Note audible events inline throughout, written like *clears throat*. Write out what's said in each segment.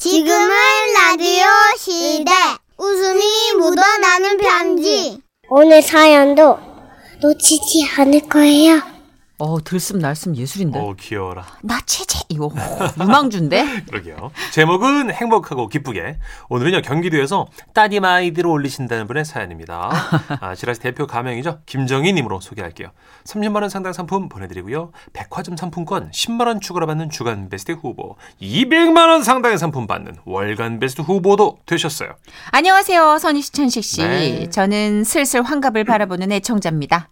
지금은 라디오 시대. 웃음이 묻어나는 편지. 오늘 사연도 놓치지 않을 거예요. 어, 들숨 날숨 예술인데. 어 귀여워라. 나 체제 이거 유망주인데. *laughs* 그러게요. 제목은 행복하고 기쁘게. 오늘은요 경기도에서 따님 아이들을 올리신다는 분의 사연입니다. *laughs* 아, 지라시 대표 가명이죠. 김정희님으로 소개할게요. 30만 원 상당 상품 보내드리고요. 백화점 상품권 10만 원 추가로 받는 주간 베스트 후보, 200만 원 상당의 상품 받는 월간 베스트 후보도 되셨어요. 안녕하세요, 선희 씨, 천식 씨. 네. 저는 슬슬 환갑을 바라보는 애청자입니다.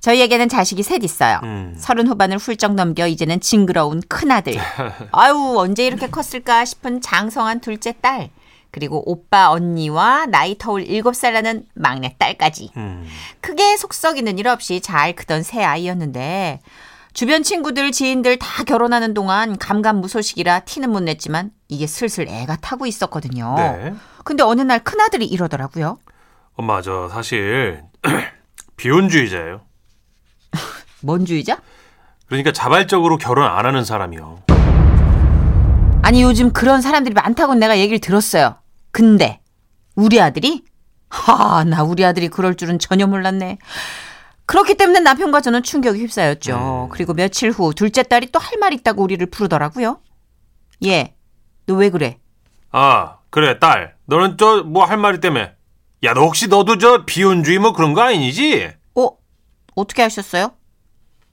저희에게는 자식이 셋 있어요. 음. 서른 후반을 훌쩍 넘겨 이제는 징그러운 큰아들. *laughs* 아유, 언제 이렇게 컸을까 싶은 장성한 둘째 딸. 그리고 오빠 언니와 나이 터울 7살 나는 막내 딸까지. 음. 크게 속 썩이는 일 없이 잘 크던 새 아이였는데 주변 친구들, 지인들 다 결혼하는 동안 감감무소식이라 티는 못 냈지만 이게 슬슬 애가 타고 있었거든요. 네. 근데 어느 날 큰아들이 이러더라고요. 엄마 저 사실 *clears throat* 비혼주의자예요. 뭔 주의자? 그러니까 자발적으로 결혼 안 하는 사람이요. 아니 요즘 그런 사람들이 많다고 내가 얘기를 들었어요. 근데 우리 아들이? 하, 나 우리 아들이 그럴 줄은 전혀 몰랐네. 그렇기 때문에 남편과 저는 충격에 휩싸였죠. 음. 그리고 며칠 후 둘째 딸이 또 할 말 있다고 우리를 부르더라고요. 얘, 너왜 그래? 아 그래 딸 너는 저 뭐 할 말이 때문에 야 너 혹시 너도 저 비혼주의 뭐 그런 거 아니지? 어? 어떻게 하셨어요?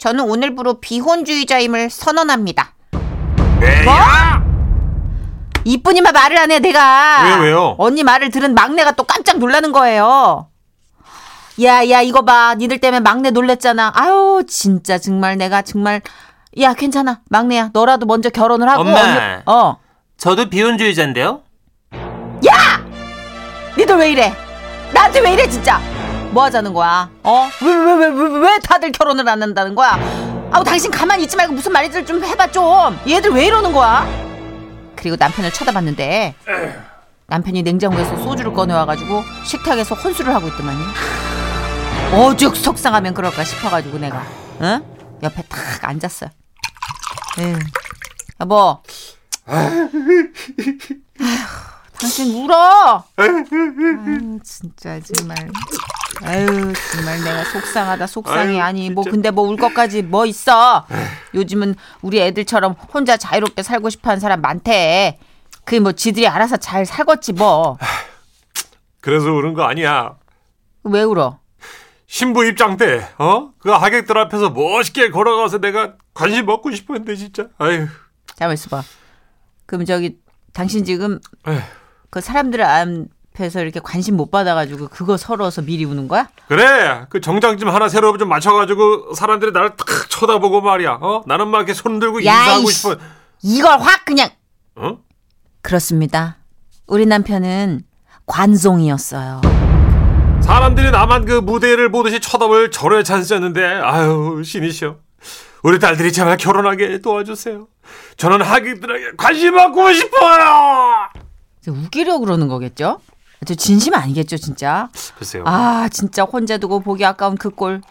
저는 오늘부로 비혼주의자임을 선언합니다. 왜야? 이뿐이만 말을 안 해, 내가. 왜요, 왜요? 언니 말을 들은 막내가 또 깜짝 놀라는 거예요. 야, 야, 이거 봐. 니들 때문에 막내 놀랬잖아. 아유, 진짜 정말 내가 정말. 야, 괜찮아. 막내야. 너라도 먼저 결혼을 하고. 엄마. 언니- 어. 저도 비혼주의자인데요. 니들 왜 이래? 나한테 왜 이래, 진짜? 뭐 하자는 거야? 어? 왜, 왜, 왜, 왜, 왜 다들 결혼을 안 한다는 거야? 아우, 당신 가만히 있지 말고 무슨 말이들 좀 해봐, 좀. 얘들 왜 이러는 거야? 그리고 남편을 쳐다봤는데, 남편이 냉장고에서 소주를 꺼내와가지고 식탁에서 혼술을 하고 있더만요. 어죽 속상하면 그럴까 싶어가지고 내가, 응? 옆에 탁 앉았어요. 에휴. 여보. 아휴, 당신 울어! 아유, 진짜 정말. 아유 정말 내가 속상하다 속상해 아유, 아니 뭐 진짜. 근데 뭐 울 것까지 뭐 있어 요즘은 우리 애들처럼 혼자 자유롭게 살고 싶어하는 사람 많대 그 뭐 지들이 알아서 잘 살겠지 뭐왜 그래서 그런 거 아니야. 울어 신부 입장 때, 어? 그 하객들 앞에서 멋있게 걸어가서 내가 관심 먹고 싶었는데, 진짜. 아유. 잠깐 있어봐 그럼 저기 당신 지금 에휴. 그 사람들 앞에서 이렇게 관심 못 받아가지고 그거 서러워서 미리 우는 거야 그래, 그 정장 좀 하나 새로 좀 맞춰가지고 사람들이 나를 탁 쳐다보고 말이야. 어? 나는 막 이렇게 손 들고 야, 인사하고 이씨. 싶어. 이걸 확 그냥 어? 그렇습니다 우리 남편은 관종이었어요 사람들이 나만 그 무대를 보듯이 쳐다볼 절호의 찬스였는데, 아유, 신이시여. 우리 딸들이 제발 결혼하게 도와주세요. 저는 하객들에게 관심 받고 싶어요! 웃기려 그러는 거겠죠? 저 진심 아니겠죠, 진짜? 글쎄요. 아, 진짜 혼자 두고 보기 아까운 그 꼴.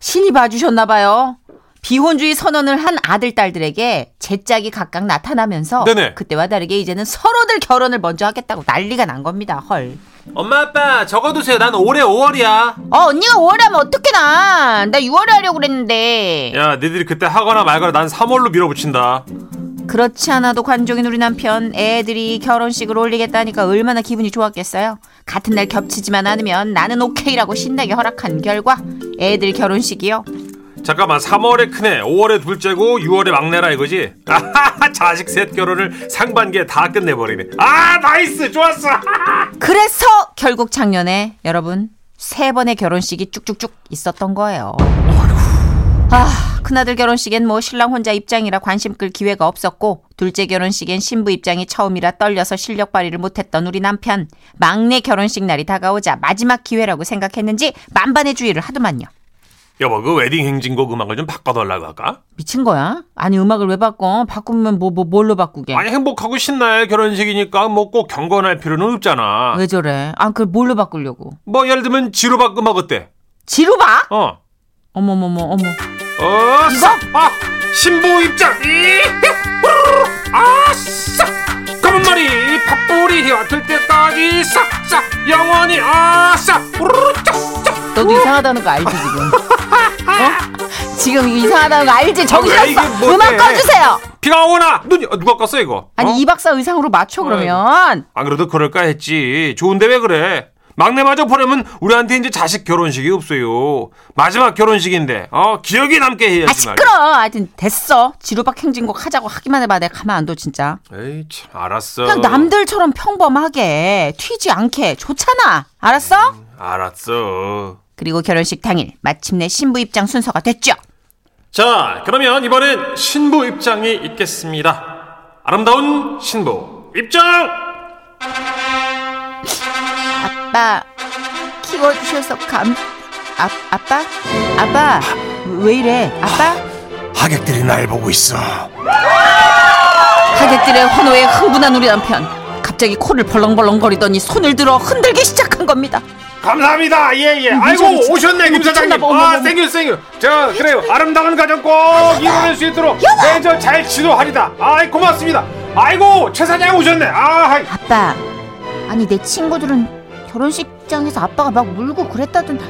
신이 봐주셨나 봐요. 비혼주의 선언을 한 아들, 딸들에게 제짝이 각각 나타나면서 네네. 그때와 다르게 이제는 서로들 결혼을 먼저 하겠다고 난리가 난 겁니다. 헐. 엄마, 아빠, 적어두세요. 난 올해 5월이야. 어, 언니가 5월에 하면 어떻게 나? 나 6월에 하려고 그랬는데. 야, 니들이 그때 하거나 말거나 난 3월로 밀어붙인다. 그렇지 않아도 관종인 우리 남편 애들이 결혼식을 올리겠다니까 얼마나 기분이 좋았겠어요. 같은 날 겹치지만 않으면 나는 오케이라고 신나게 허락한 결과 애들 결혼식이요. 잠깐만, 3월에 큰애, 5월에 둘째고 6월에 막내라 이거지? 아하하, 자식 셋 결혼을 상반기에 다 끝내버리네. 아, nice! 좋았어! 그래서 결국 작년에 여러분 세 번의 결혼식이 쭉쭉쭉 있었던 거예요. 아, 큰아들 결혼식엔 뭐 신랑 혼자 입장이라 관심 끌 기회가 없었고 둘째 결혼식엔 신부 입장이 처음이라 떨려서 실력 발휘를 못했던 우리 남편 막내 결혼식 날이 다가오자 마지막 기회라고 생각했는지 만반의 주의를 하더만요. 여보, 그 웨딩 행진곡 음악을 좀 바꿔달라고 할까? 미친 거야? 아니 음악을 왜 바꿔? 바꾸면 뭐, 뭐 뭘로 바꾸게? 아니, 행복하고 신나야 결혼식이니까 뭐 꼭 경건할 필요는 없잖아. 왜 저래? 아, 그걸 뭘로 바꾸려고? 뭐, 예를 들면 지루박 음악 어때? 지루박? 어. 어머머머 어머. 어, 이거? 아, 신부 입장! 이, 아, 싸! 검은 머리! 맡을 때까지 싹싹 영원히 아싹 너도 이상하다는 거 알지 지금? *laughs* 어? 지금 이거 이상하다는 거 알지? 정신 아, 왜 이게 없어. 뭔데? 음악 꺼주세요. 비가 오거나 눈이 어, 누가 껐어 이거 아니 어? 이 박사 의상으로 맞춰 그러면. 안 그래도 그럴까 했지 좋은데 왜 그래 막내마저 보내면 우리한테 이제 자식 결혼식이 없어요 마지막 결혼식인데 어 기억이 남게 해야지 아 시끄러. 하여튼 됐어. 지루박 행진곡 하자고 하기만 해봐. 내가 가만 안 둬 진짜. 에이 참 알았어 그냥 남들처럼 평범하게 튀지 않게 좋잖아. 알았어? 알았어 그리고 결혼식 당일 마침내 신부 입장 순서가 됐죠. 자, 그러면 이번엔 신부 입장이 있겠습니다. 아름다운 신부 입장! 아빠 키워주셔서 감. 아 아빠 아빠 왜 이래? 아빠 하객들이 날 보고 있어. 하객들의 환호에 흥분한 우리 남편. 갑자기 코를 벌렁벌렁거리더니 손을 들어 흔들기 시작한 겁니다. 감사합니다. 예, 예. 아이고, 미쳤네, 진짜. 오셨네, 김 사장님. 아. thank you, thank you. 저, 그래요. 아름다운 가정 꼭 이뤄낼 수 있도록 매저 잘 지도하리다. 아이, 고맙습니다. 아이고, 최 사장 오셨네. 아, hi. 아빠 아니 내 친구들은 결혼식장에서 아빠가 막 울고 그랬다던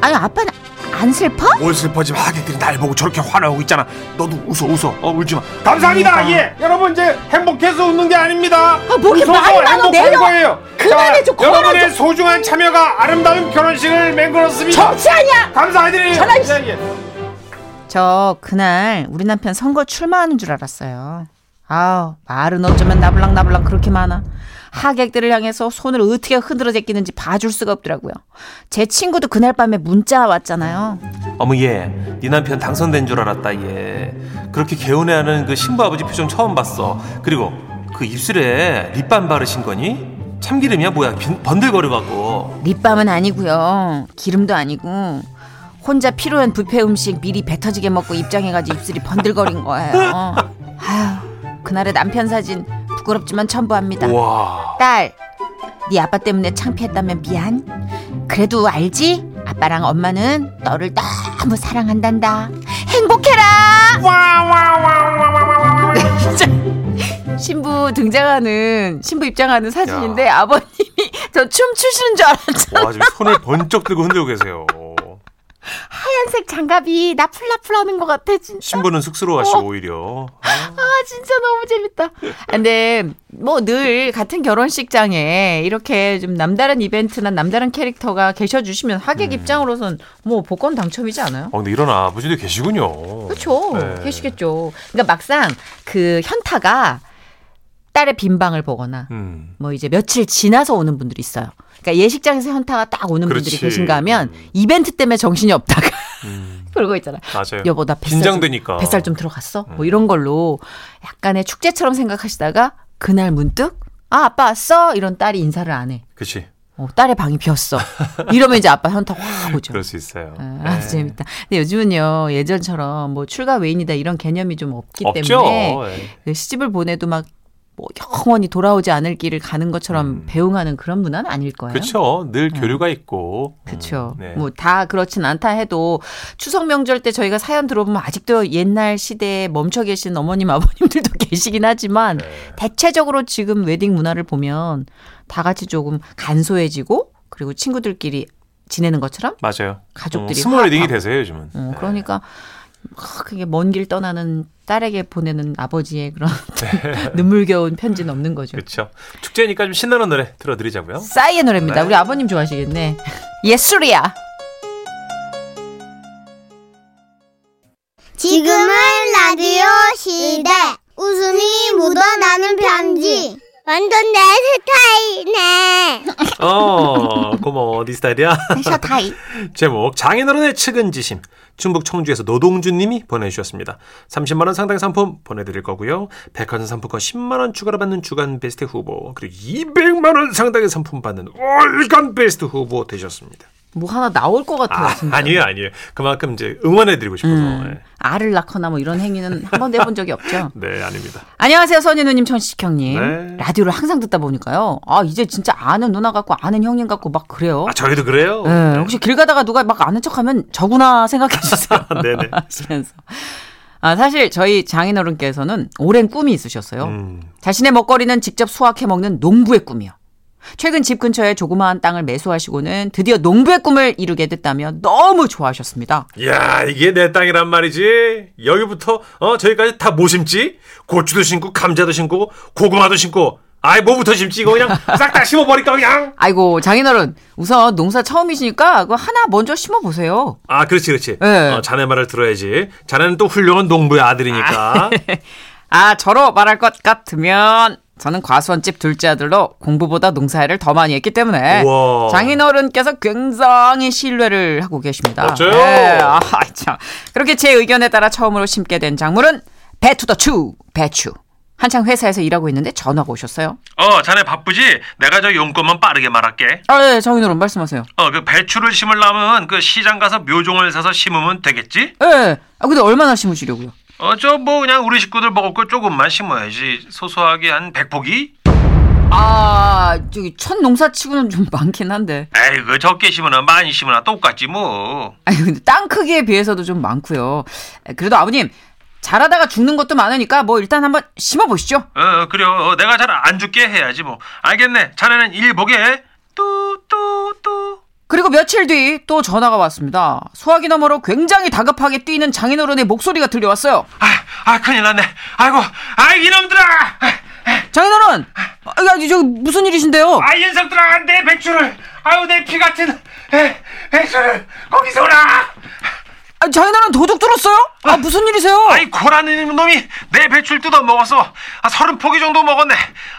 아니 아빠는 안 슬퍼? 뭘 슬퍼지만 하객들이 날 보고 저렇게 화나고 있잖아. 너도 웃어, 웃어. 어, 울지 마. 감사합니다. 예. 여러분, 이제 행복해서 웃는 게 아닙니다. 아, 뭐 이렇게 웃어서 말이 많아, 행복한 내려. 거예요. 그만해, 좀 여러분의 그만하자. 소중한 참여가 아름다운 결혼식을 맹글었습니다. 정치 아니야! 감사드려요. 전화 예, 예. 저 그날 우리 남편 선거 출마하는 줄 알았어요. 아우 말은 어쩌면 나불랑나불랑 그렇게 많아. 하객들을 향해서 손을 어떻게 흔들어 제끼는지 봐줄 수가 없더라고요. 제 친구도 그날 밤에 문자 왔잖아요. 어머 얘, 네 남편 당선된 줄 알았다 얘. 그렇게 개운해하는 그 신부 아버지 표정 처음 봤어. 그리고 그 입술에 립밤 바르신 거니? 참기름이야 뭐야? 빈- 번들거려갖고. 립밤은 아니고요. 기름도 아니고 혼자 필요한 뷔페 음식 미리 배 터지게 먹고 입장해가지고 입술이 번들거린 거예요. *laughs* 아휴 그날의 남편 사진 부끄럽지만 첨부합니다. 와. 딸, 네 아빠 때문에 창피했다면 미안. 그래도 알지? 아빠랑 엄마는 너를 너무 사랑한단다. 행복해라. 신부 등장하는 신부 입장하는 사진인데 아버님이 저 춤 추시는 줄 알았잖아. 와 지금 손을 번쩍 들고 흔들고 계세요. 하얀색 장갑이 나풀나풀하는 것 같아 진짜. 신부는 쑥스러워하시고 오히려. 아 진짜 너무 재밌다. 아, 근데 뭐 늘 같은 결혼식장에 이렇게 좀 남다른 이벤트나 남다른 캐릭터가 계셔주시면 하객 입장으로선 뭐 복권 당첨이지 않아요? 어, 근데 이런 아버지도 계시군요. 그렇죠. 네. 계시겠죠. 그러니까 막상 그 현타가 딸의 빈방을 보거나 음. 뭐 이제 며칠 지나서 오는 분들이 있어요. 그러니까 예식장에서 현타가 딱 오는 분들이 그렇지. 계신가 하면 이벤트 때문에 정신이 없다가 음. *laughs* 그러고 있잖아요. 맞아요. 여보 나 뱃살 긴장되니까. 좀, 뱃살 좀 들어갔어? 뭐 이런 걸로 약간의 축제처럼 생각하시다가 그날 문득 아 아빠 왔어 이런 딸이 인사를 안 해. 그렇지. 어, 딸의 방이 비었어. 이러면 이제 아빠 현타 확 *laughs* 오죠. 그럴 수 있어요. 아, 네. 아주 재밌다. 근데 요즘은요 예전처럼 뭐 출가 외인이다 이런 개념이 좀 없기 없죠. 때문에 예. 그 시집을 보내도 막 뭐 영원히 돌아오지 않을 길을 가는 것처럼 음. 배웅하는 그런 문화는 아닐 거예요. 그렇죠. 늘 교류가 있고. 그렇죠. 음, 네. 뭐 다 그렇진 않다 해도 추석 명절 때 저희가 사연 들어보면 아직도 옛날 시대에 멈춰 계신 어머님 아버님들도 *laughs* 계시긴 하지만 네. 대체적으로 지금 웨딩 문화를 보면 다 같이 조금 간소해지고 그리고 친구들끼리 지내는 것처럼 맞아요. 가족들이 어, 스몰 웨딩이. 되세요 요즘은. 어, 네. 그러니까 막 그게 먼 길 떠나는 딸에게 보내는 아버지의 그런 *laughs* *laughs* 눈물겨운 편지는 없는 거죠. 그렇죠. 축제니까 좀 신나는 노래 들어드리자고요. 싸이의 노래입니다. 네. 우리 아버님 좋아하시겠네. 예술이야. 지금은 라디오 시대. 웃음이 묻어나는 편지. 완전 내 스타일이네. 어, 고마워. 네 스타일이야. 셔타이. *laughs* 제목 장인어른의 측은지심 충북 청주에서 노동준 님이 보내주셨습니다. 30만 원 상당 상품 보내드릴 거고요. 백화점 상품권 10만 원 추가로 받는 주간 베스트 후보 그리고 200만 원 상당의 상품 받는 월간 베스트 후보 되셨습니다. 뭐 하나 나올 것 같아요, 아, 진짜. 아니에요, 아니에요. 그만큼 이제 응원해드리고 싶어서. 음, 알을 낳거나 뭐 이런 행위는 한 번도 해본 적이 없죠. 네, *laughs* 네, 아닙니다. 안녕하세요, 선희 누님, 천식 형님. 네. 라디오를 항상 듣다 보니까요. 아, 이제 진짜 아는 누나 같고 아는 형님 같고 막 그래요. 아, 저희도 그래요. 네, 혹시 길 가다가 누가 막 아는 척하면 저구나 생각해 주세요. 네네. *laughs* 하시면서. 아, 사실 저희 장인어른께서는 오랜 꿈이 있으셨어요. 음, 자신의 먹거리는 직접 수확해 먹는 농부의 꿈이요. 최근 집 근처에 조그마한 땅을 매수하시고는 드디어 농부의 꿈을 이루게 됐다며 너무 좋아하셨습니다. 야 이게 내 땅이란 말이지. 여기부터 어 저기까지 다 뭐 심지? 고추도 심고 감자도 심고 고구마도 심고. 아이 뭐부터 심지 이거 그냥 *laughs* 싹 다 심어버릴까 그냥. 아이고 장인어른 우선 농사 처음이시니까 그거 하나 먼저 심어보세요. 아 그렇지 그렇지. 네. 어, 자네 말을 들어야지. 자네는 또 훌륭한 농부의 아들이니까. 아 *laughs* 저로 말할 것 같으면 저는 과수원집 둘째 아들로 공부보다 농사일을 더 많이 했기 때문에 우와. 장인어른께서 굉장히 신뢰를 하고 계십니다. 멋져요. 네, 아, 참. 그렇게 제 의견에 따라 처음으로 심게 된 작물은 배투더추 배추. 한창 회사에서 일하고 있는데 전화가 오셨어요. 어, 자네 바쁘지? 내가 저 용건만 빠르게 말할게. 아, 네, 장인어른 말씀하세요. 어, 그 배추를 심으려면 그 시장 가서 묘종을 사서 심으면 되겠지? 네. 아, 근데 얼마나 심으시려고요? 어, 저 뭐 그냥 우리 식구들 먹을 거 조금만 심어야지. 소소하게 한 100포기? 아, 저기 첫 농사치고는 좀 많긴 한데. 에이, 그 적게 심으나 많이 심으나 똑같지 뭐. 아니 근데 땅 크기에 비해서도 좀 많고요. 그래도 아버님 잘하다가 죽는 것도 많으니까 뭐 일단 한번 심어 보시죠. 어, 그래. 어, 내가 잘 안 죽게 해야지 뭐. 알겠네. 자네는 일 보게. 뚜뚜뚜. 그리고 며칠 뒤 또 전화가 왔습니다. 소화기 너머로 굉장히 다급하게 뛰는 장인 어른의 목소리가 들려왔어요. 아, 아, 큰일 났네. 아이고, 아이 이놈들아! 장인 어른, 아, 저 무슨 일이신데요? 아, 이 녀석들아, 내 배추를, 아유, 내 피 같은 에, 배추를 거기서 오라! 아, 장인어른 도둑 들었어요? 아 무슨 일이세요? 아이 고라는 놈이 내 배추를 뜯어 먹었어. 아 서른 포기 정도 먹었네.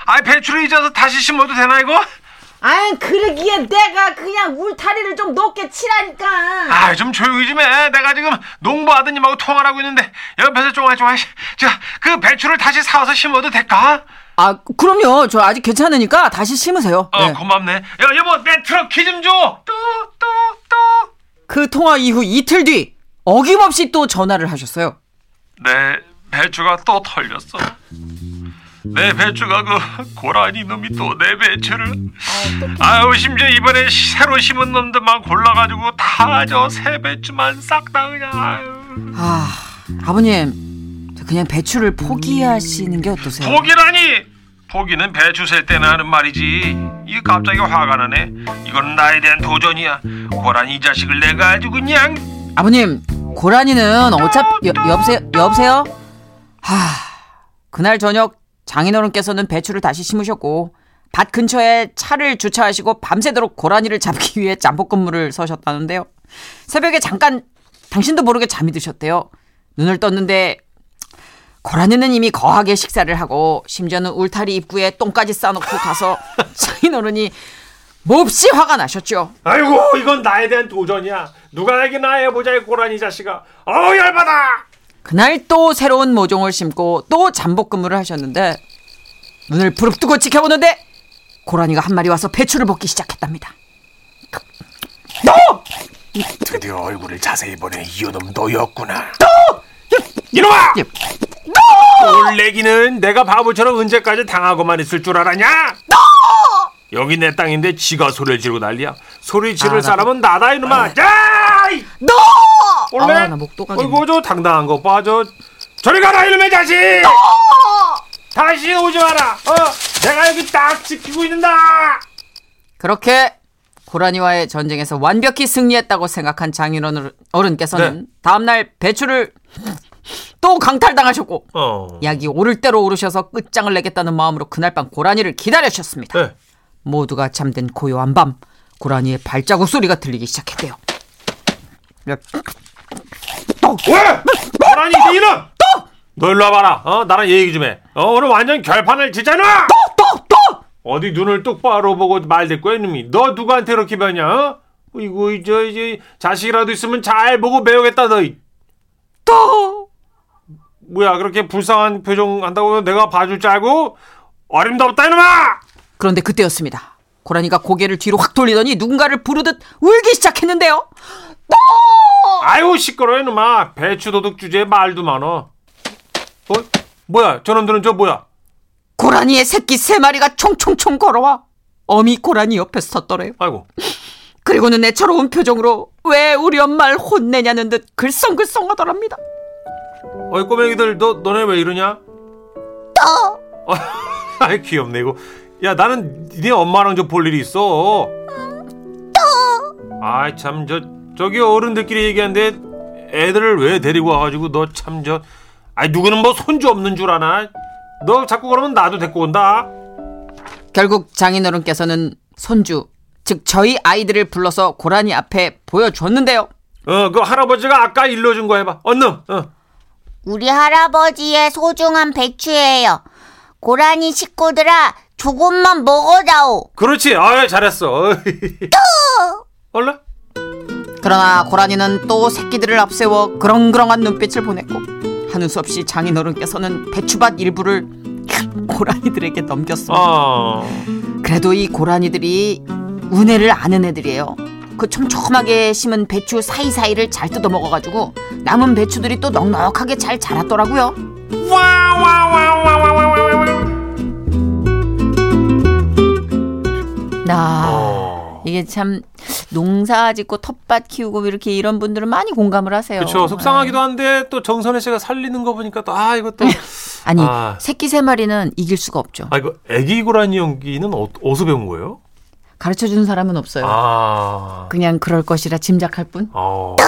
아 배추를 잊어서 다시 심어도 되나 이거? 아 그러기에 내가 그냥 울타리를 좀 높게 치라니까. 아 좀 조용히 좀 해. 내가 지금 농부 아드님하고 통화를 하고 있는데 옆에서 쫑알쫑알. 자그 배추를 다시 사와서 심어도 될까? 아 그럼요. 저 아직 괜찮으니까 다시 심으세요. 어 네. 고맙네. 야 여보 내 트럭 키 좀 줘. 뚜뚜뚜. 그 통화 이후 이틀 뒤 어김없이 또 전화를 하셨어요. 내 배추가 또 털렸어. 내 배추가 그 고라니 놈이 또 내 배추를? 아유 심지어 이번에 시- 새로 심은 놈들만 골라가지고 다 저 새 배추만 싹 다 그냥 아유. 아 아버님 저 그냥 배추를 포기하시는 게 어떠세요? 포기라니! 포기는 배추 셀 때나 하는 말이지. 이게 갑자기 화가 나네. 이건 나에 대한 도전이야. 고라니 이 자식을 내가 아주 그냥. 아버님 고라니는 어차피 여, 여보세요 여보세요? 하 그날 저녁 장인어른께서는 배추를 다시 심으셨고 밭 근처에 차를 주차하시고 밤새도록 고라니를 잡기 *laughs* 위해 잠복 근무를 서셨다는데요 새벽에 잠깐 당신도 모르게 잠이 드셨대요 눈을 떴는데 고라니는 이미 거하게 식사를 하고 심지어는 울타리 입구에 똥까지 싸놓고 가서 *laughs* 장인어른이 몹시 화가 나셨죠 아이고 이건 나에 대한 도전이야. 누가 나에게 나 해보자 이 고라니 자식아. 어우 열받아. 그날 또 새로운 모종을 심고 또 잠복 근무를 하셨는데 눈을 부릅뜨고 지켜보는데 고라니가 한 마리 와서 배추를 먹기 시작했답니다. 드디어 얼굴을 자세히 보니 이놈 너였구나. 이놈아! 예. 꼴레기는 내가 바보처럼 언제까지 당하고만 있을 줄 알았냐? 여기 내 땅인데 지가 소리를 지르고 난리야. 소리 지를 아, 나- 사람은 나다 이놈아. 야! 이- 너! 원래 아, 나 목도가 어이구 저 당당한 거 봐. 저 저리 가라 이놈의 자식. 다시 오지 마라. 어, 내가 여기 딱 지키고 있는다. 그렇게 고라니와의 전쟁에서 완벽히 승리했다고 생각한 장인어른 어른께서는 네. 다음날 배추를 또 강탈당하셨고 어. 약이 오를 대로 오르셔서 끝장을 내겠다는 마음으로 그날 밤 고라니를 기다리셨습니다. 네. 모두가 잠든 고요한 밤 고라니의 발자국 소리가 들리기 시작했대요. 왜? 고라니 이 이놈! 너 일로 와봐라. 어, 나랑 얘기 좀 해. 어, 오늘 완전 결판을! 또! 어디 눈을 똑바로 보고 말대꾸야 이놈이. 너 누구한테 이렇게 배냐? 어? 이거 이제 이제 자식이라도 있으면 잘 보고 배우겠다 너. 이. 또! 뭐야 그렇게 불쌍한 표정 한다고 내가 봐줄 줄 알고 어림도 없다 이놈아. 그런데 그때였습니다. 고라니가 고개를 뒤로 확 돌리더니 누군가를 부르듯 울기 시작했는데요. 아이고 시끄러워 이놈아. 배추 도둑 주제에 말도 많어. 어? 뭐야 저놈들은 저 뭐야? 고라니의 새끼 세 마리가 총총총 걸어와 어미 고라니 옆에 섰더래요. 아이고. 그리고는 애처로운 표정으로 왜 우리 엄마를 혼내냐는 듯 글썽글썽하더랍니다. 어이 꼬맹이들 너 너네 왜 이러냐? 또. *laughs* 아이 귀엽네 이거. 야 나는 네 엄마랑 좀 볼 일이 있어. 아이 참 저 저기 어른들끼리 얘기하는데 애들을 왜 데리고 와가지고 너 참 저 아이 누구는 뭐 손주 없는 줄 아나? 너 자꾸 그러면 나도 데리고 온다. 결국 장인어른께서는 손주, 즉 저희 아이들을 불러서 고라니 앞에 보여줬는데요. 어 그 할아버지가 아까 일러준 거 해봐. 얼른. 어. 우리 할아버지의 소중한 배추예요. 고라니 식구들아, 조금만 먹어다오. 그렇지. 아 잘했어. *laughs* 얼른. 그러나 고라니는 또 새끼들을 앞세워 그렁그렁한 눈빛을 보냈고 하는 수 없이 장인어른께서는 배추밭 일부를 고라니들에게 넘겼습니다. 어. 그래도 이 고라니들이 은혜를 아는 애들이에요. 그 촘촘하게 심은 배추 사이사이를 잘 뜯어 먹어가지고 남은 배추들이 또 넉넉하게 잘 자랐더라고요. 나 어. 이게 참 농사 짓고 텃밭 키우고 이렇게 이런 분들은 많이 공감을 하세요. 그렇죠. 속상하기도 한데 또 정선혜 씨가 살리는 거 보니까 또 아 이것도 *laughs* 아니 아. 새끼 세 마리는 이길 수가 없죠. 아 이거 애기 고라니 연기는 어, 어디서 배운 거예요? 가르쳐 주는 사람은 없어요. 아. 그냥 그럴 것이라 짐작할 뿐. 어. *laughs*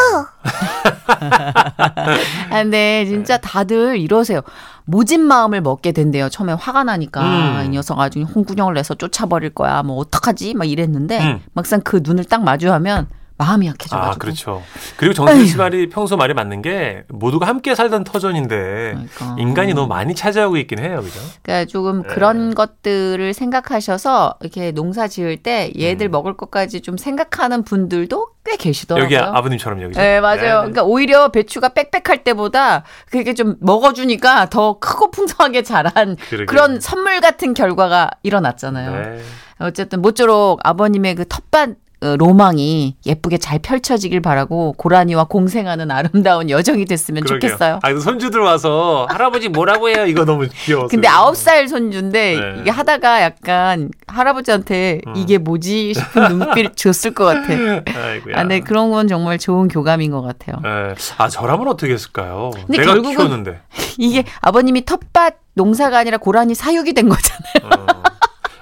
아, 근데 진짜 다들 이러세요. 모진 마음을 먹게 된대요. 처음에 화가 나니까 음. 이 녀석 아주 홍군형을 내서 쫓아버릴 거야. 뭐 어떡하지? 막 이랬는데 음. 막상 그 눈을 딱 마주하면 마음이 약해져가지고. 아, 그렇죠. 그리고 정선 씨 말이 평소 말이 맞는 게 모두가 함께 살던 터전인데 그러니까. 인간이 너무 많이 차지하고 있긴 해요, 그죠? 그러니까 조금 네. 그런 것들을 생각하셔서 이렇게 농사 지을 때 얘들 음. 먹을 것까지 좀 생각하는 분들도 꽤 계시더라고요. 여기 아버님처럼 여기죠. 네, 맞아요. 그러니까 오히려 배추가 빽빽할 때보다 그게 좀 먹어주니까 더 크고 풍성하게 자란 그러게요. 그런 선물 같은 결과가 일어났잖아요. 네. 어쨌든 모쪼록 아버님의 그 텃밭 어, 로망이 예쁘게 잘 펼쳐지길 바라고 고라니와 공생하는 아름다운 여정이 됐으면 그러게요. 좋겠어요. 아, 손주들 와서 할아버지 뭐라고 해요? 이거 너무 귀여워. 근데 아홉 살 손주인데 네. 이게 하다가 약간 할아버지한테 음. 이게 뭐지 싶은 눈빛 *laughs* 줬을 것 같아. 아이고야. 아, 네 그런 건 정말 좋은 교감인 것 같아요. 네. 아, 저라면 어떻게 했을까요? 내가 결국은- 키웠는데. *laughs* 이게 아버님이 텃밭 농사가 아니라 고라니 사육이 된 거잖아요. 어.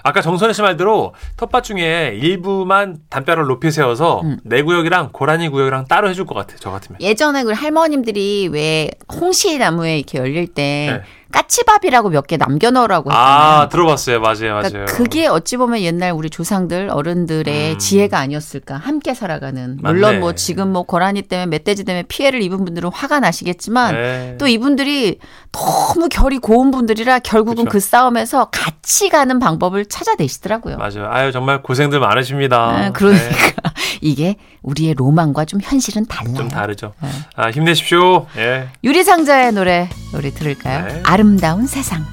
아까 정선혜 씨 말대로 텃밭 중에 일부만 담벼락을 높이 세워서 음. 내 구역이랑 고라니 구역이랑 따로 해줄 것 같아. 저 같으면. 예전에 그 할머님들이 왜 홍시 나무에 이렇게 열릴 때 네. 까치밥이라고 몇 개 남겨 넣으라고 했잖아요. 아, 들어봤어요. 맞아요, 맞아요. 그러니까 그게 어찌 보면 옛날 우리 조상들 어른들의 음. 지혜가 아니었을까 함께 살아가는 맞네. 물론 뭐 지금 뭐 고라니 때문에 멧돼지 때문에 피해를 입은 분들은 화가 나시겠지만 네. 또 이분들이 너무 결이 고운 분들이라 결국은 그쵸. 그 싸움에서 같이 가는 방법을 찾아내시더라고요. 맞아요. 아유, 정말 고생들 많으십니다. 아, 그러니까 네, *laughs* 이게 우리의 로망과 좀 현실은 달라요. 좀 다르죠. 네. 아, 힘내십시오. 예. 유리상자의 노래 우리 들을까요? 네. 아름다운 세상.